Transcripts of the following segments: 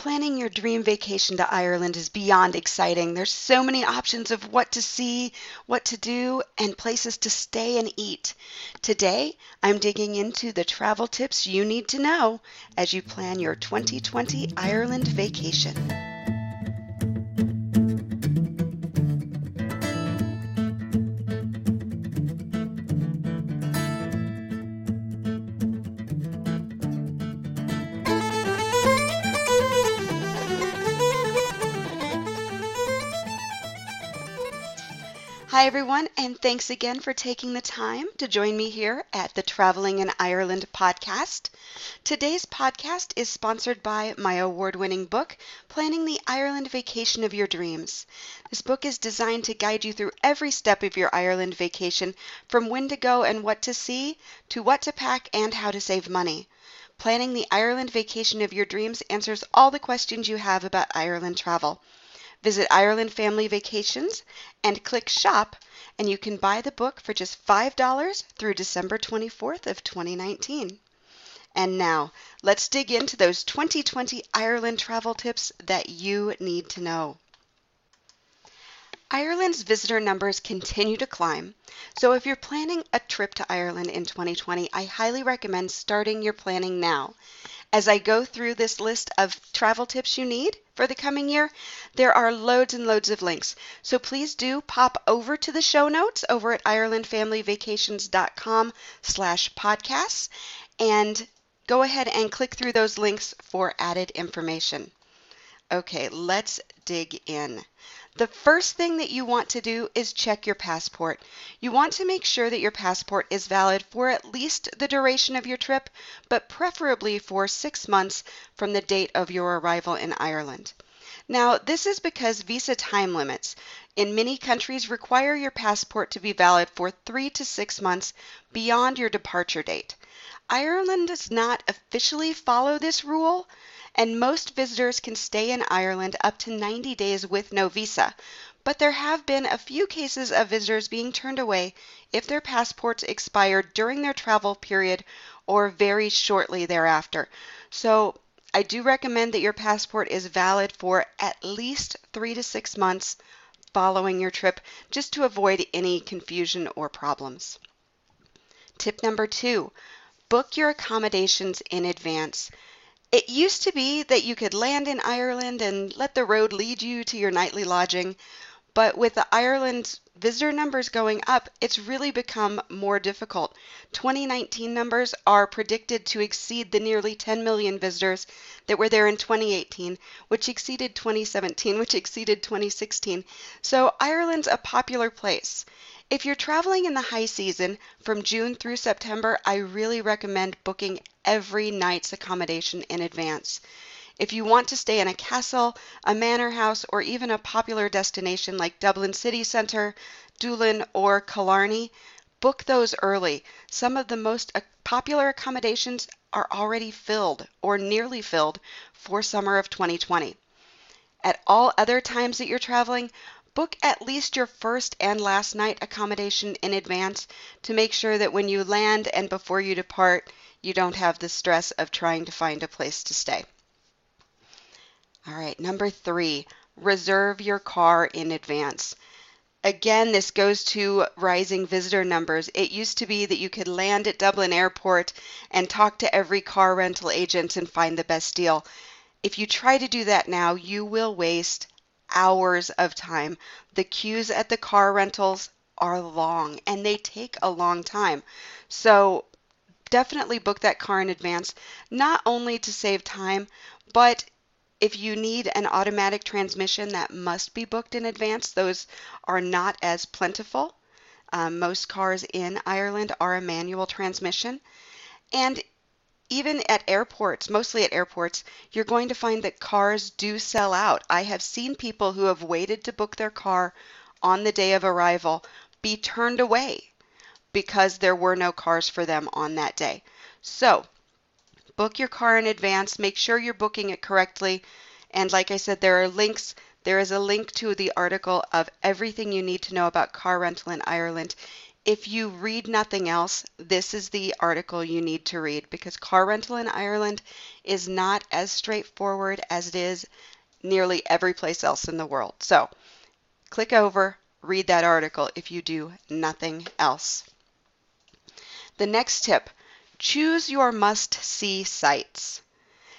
Planning your dream vacation to Ireland is beyond exciting. There's so many options of what to see, what to do, and places to stay and eat. Today, I'm digging into the travel tips you need to know as you plan your 2020 Ireland vacation. Hi, everyone, and thanks again for taking the time to join me here at the Traveling in Ireland podcast. Today's podcast is sponsored by my award winning book, Planning the Ireland Vacation of Your Dreams. This book is designed to guide you through every step of your Ireland vacation, from when to go and what to see, to what to pack and how to save money. Planning the Ireland Vacation of Your Dreams answers all the questions you have about Ireland travel. Visit Ireland Family Vacations and click Shop, and you can buy the book for just $5 through December 24th of 2019. And now, let's dig into those 2020 Ireland travel tips that you need to know. Ireland's visitor numbers continue to climb, so if you're planning a trip to Ireland in 2020, I highly recommend starting your planning now. As I go through this list of travel tips you need for the coming year, there are loads and loads of links. So please do pop over to the show notes over at irelandfamilyvacations.com slash podcasts and go ahead and click through those links for added information. Okay, let's dig in. The first thing that you want to do is check your passport. You want to make sure that your passport is valid for at least the duration of your trip, but preferably for six months from the date of your arrival in Ireland. Now, this is because visa time limits in many countries require your passport to be valid for three to six months beyond your departure date. Ireland does not officially follow this rule, and most visitors can stay in Ireland up to 90 days with no visa. But there have been a few cases of visitors being turned away if their passports expired during their travel period or very shortly thereafter. So I do recommend that your passport is valid for at least three to six months following your trip just to avoid any confusion or problems. Tip number two book your accommodations in advance. It used to be that you could land in Ireland and let the road lead you to your nightly lodging, but with the Ireland visitor numbers going up, it's really become more difficult. 2019 numbers are predicted to exceed the nearly 10 million visitors that were there in 2018, which exceeded 2017, which exceeded 2016. So Ireland's a popular place. If you're traveling in the high season from June through September, I really recommend booking every night's accommodation in advance. If you want to stay in a castle, a manor house, or even a popular destination like Dublin City Centre, Doolin, or Killarney, book those early. Some of the most popular accommodations are already filled or nearly filled for summer of 2020. At all other times that you're traveling, Book at least your first and last night accommodation in advance to make sure that when you land and before you depart, you don't have the stress of trying to find a place to stay. All right, number three, reserve your car in advance. Again, this goes to rising visitor numbers. It used to be that you could land at Dublin Airport and talk to every car rental agent and find the best deal. If you try to do that now, you will waste hours of time. The queues at the car rentals are long and they take a long time. So definitely book that car in advance, not only to save time, but if you need an automatic transmission that must be booked in advance, those are not as plentiful. Um, most cars in Ireland are a manual transmission. And even at airports, mostly at airports, you're going to find that cars do sell out. I have seen people who have waited to book their car on the day of arrival be turned away because there were no cars for them on that day. So, book your car in advance, make sure you're booking it correctly. And like I said, there are links. There is a link to the article of everything you need to know about car rental in Ireland if you read nothing else, this is the article you need to read because car rental in Ireland is not as straightforward as it is nearly every place else in the world. So click over, read that article if you do nothing else. The next tip choose your must see sites.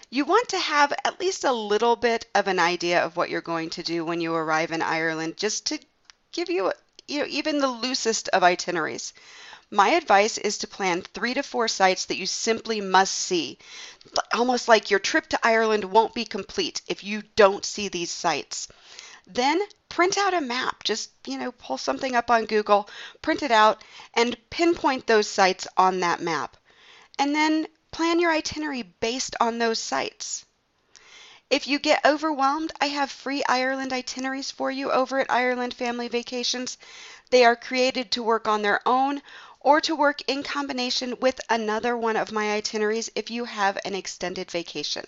You want to have at least a little bit of an idea of what you're going to do when you arrive in Ireland, just to give you even the loosest of itineraries. My advice is to plan three to four sites that you simply must see. Almost like your trip to Ireland won't be complete if you don't see these sites. Then print out a map. Just, you know, pull something up on Google, print it out, and pinpoint those sites on that map. And then plan your itinerary based on those sites. If you get overwhelmed, I have free Ireland itineraries for you over at Ireland Family Vacations. They are created to work on their own or to work in combination with another one of my itineraries if you have an extended vacation.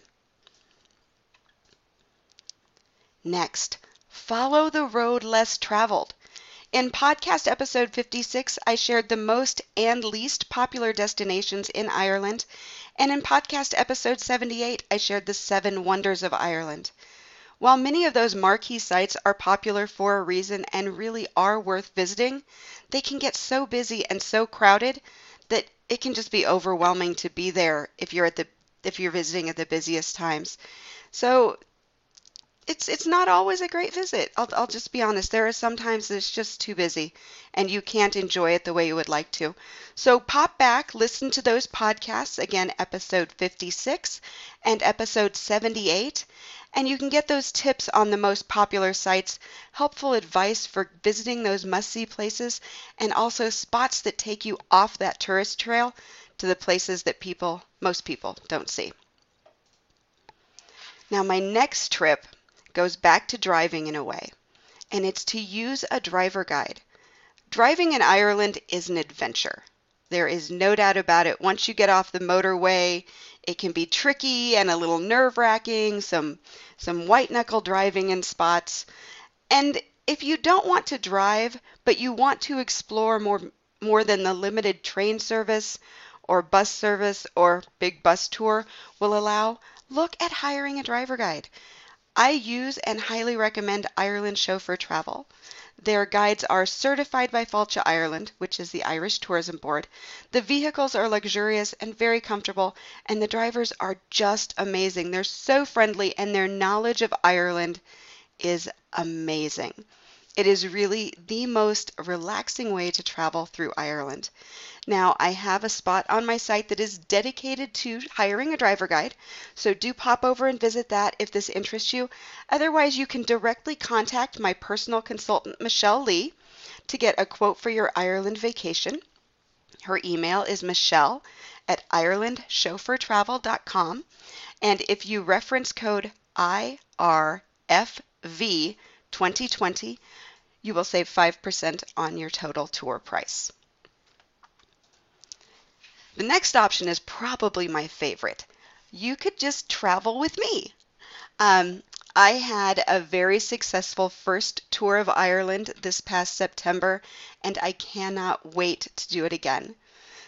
Next, follow the road less traveled. In podcast episode 56, I shared the most and least popular destinations in Ireland, and in podcast episode 78, I shared the seven wonders of Ireland. While many of those marquee sites are popular for a reason and really are worth visiting, they can get so busy and so crowded that it can just be overwhelming to be there if you're at the if you're visiting at the busiest times. So it's it's not always a great visit. I'll, I'll just be honest. There are sometimes it's just too busy and you can't enjoy it the way you would like to. So pop back, listen to those podcasts, again, episode 56 and episode 78, and you can get those tips on the most popular sites, helpful advice for visiting those must-see places, and also spots that take you off that tourist trail to the places that people, most people, don't see. Now my next trip goes back to driving in a way, and it's to use a driver guide. Driving in Ireland is an adventure. There is no doubt about it. Once you get off the motorway, it can be tricky and a little nerve-wracking, some some white-knuckle driving in spots. And if you don't want to drive, but you want to explore more more than the limited train service or bus service or big bus tour will allow, look at hiring a driver guide. I use and highly recommend Ireland Chauffeur Travel. Their guides are certified by Fáilte Ireland, which is the Irish Tourism Board. The vehicles are luxurious and very comfortable, and the drivers are just amazing. They're so friendly, and their knowledge of Ireland is amazing. It is really the most relaxing way to travel through Ireland. Now, I have a spot on my site that is dedicated to hiring a driver guide, so do pop over and visit that if this interests you. Otherwise, you can directly contact my personal consultant, Michelle Lee, to get a quote for your Ireland vacation. Her email is michelle at irelandchauffeurtravel.com, and if you reference code IRFV 2020, you will save 5% on your total tour price. The next option is probably my favorite. You could just travel with me. Um, I had a very successful first tour of Ireland this past September, and I cannot wait to do it again.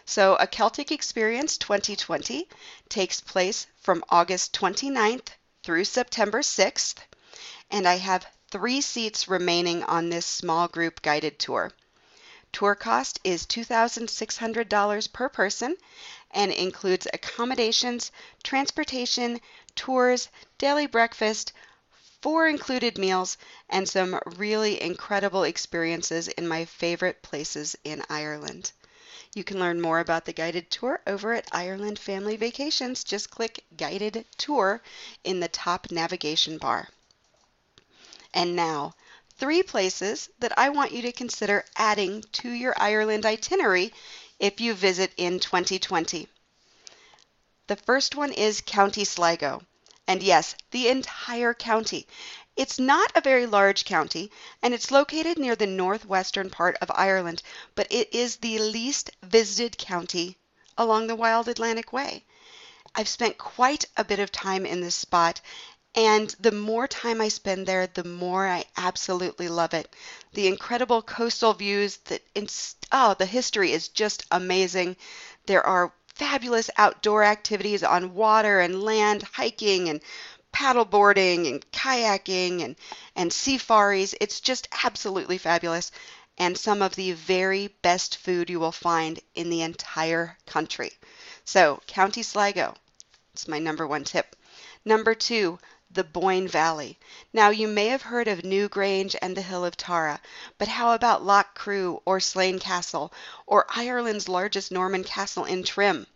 So, A Celtic Experience 2020 takes place from August 29th through September 6th, and I have three seats remaining on this small group guided tour. Tour cost is $2,600 per person and includes accommodations, transportation, tours, daily breakfast, four included meals, and some really incredible experiences in my favorite places in Ireland. You can learn more about the guided tour over at Ireland Family Vacations. Just click Guided Tour in the top navigation bar. And now, three places that I want you to consider adding to your Ireland itinerary if you visit in 2020. The first one is County Sligo. And yes, the entire county. It's not a very large county, and it's located near the northwestern part of Ireland, but it is the least visited county along the Wild Atlantic Way. I've spent quite a bit of time in this spot, And the more time I spend there, the more I absolutely love it. The incredible coastal views, that oh, the history is just amazing. There are fabulous outdoor activities on water and land, hiking and paddleboarding and kayaking and, and safaris. It's just absolutely fabulous and some of the very best food you will find in the entire country. So, County Sligo, it's my number one tip. Number two, the Boyne Valley. Now, you may have heard of Newgrange and the Hill of Tara, but how about Lough Crew or Slane Castle or Ireland's largest Norman castle in Trim?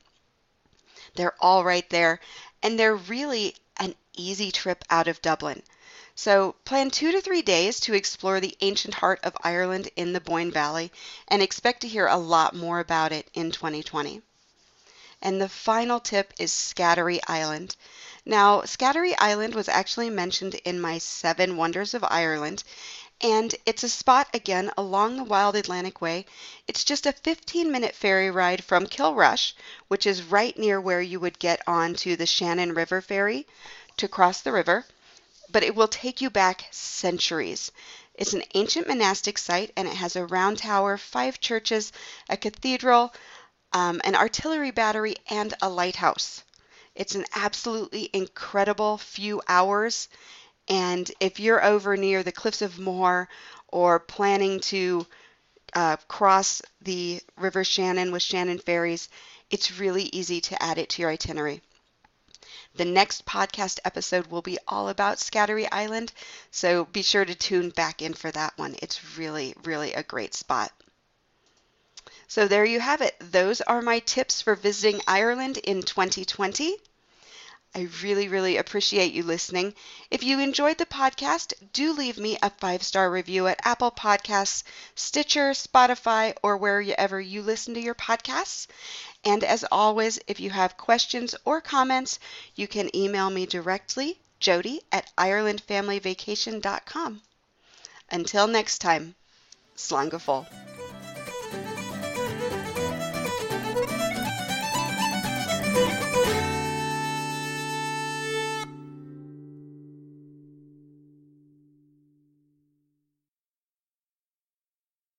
They're all right there, and they're really an easy trip out of Dublin. So plan two to three days to explore the ancient heart of Ireland in the Boyne Valley and expect to hear a lot more about it in 2020. And the final tip is Scattery Island. Now, Scattery Island was actually mentioned in my Seven Wonders of Ireland, and it's a spot again along the Wild Atlantic Way. It's just a 15 minute ferry ride from Kilrush, which is right near where you would get on to the Shannon River ferry to cross the river but it will take you back centuries. It's an ancient monastic site and it has a round tower, five churches, a cathedral, um, an artillery battery, and a lighthouse. It's an absolutely incredible few hours. And if you're over near the Cliffs of Moher or planning to uh, cross the River Shannon with Shannon ferries, it's really easy to add it to your itinerary. The next podcast episode will be all about Scattery Island, so be sure to tune back in for that one. It's really, really a great spot. So there you have it. Those are my tips for visiting Ireland in 2020. I really, really appreciate you listening. If you enjoyed the podcast, do leave me a five star review at Apple Podcasts, Stitcher, Spotify, or wherever you listen to your podcasts. And as always, if you have questions or comments, you can email me directly, jody at irelandfamilyvacation.com. Until next time, Slán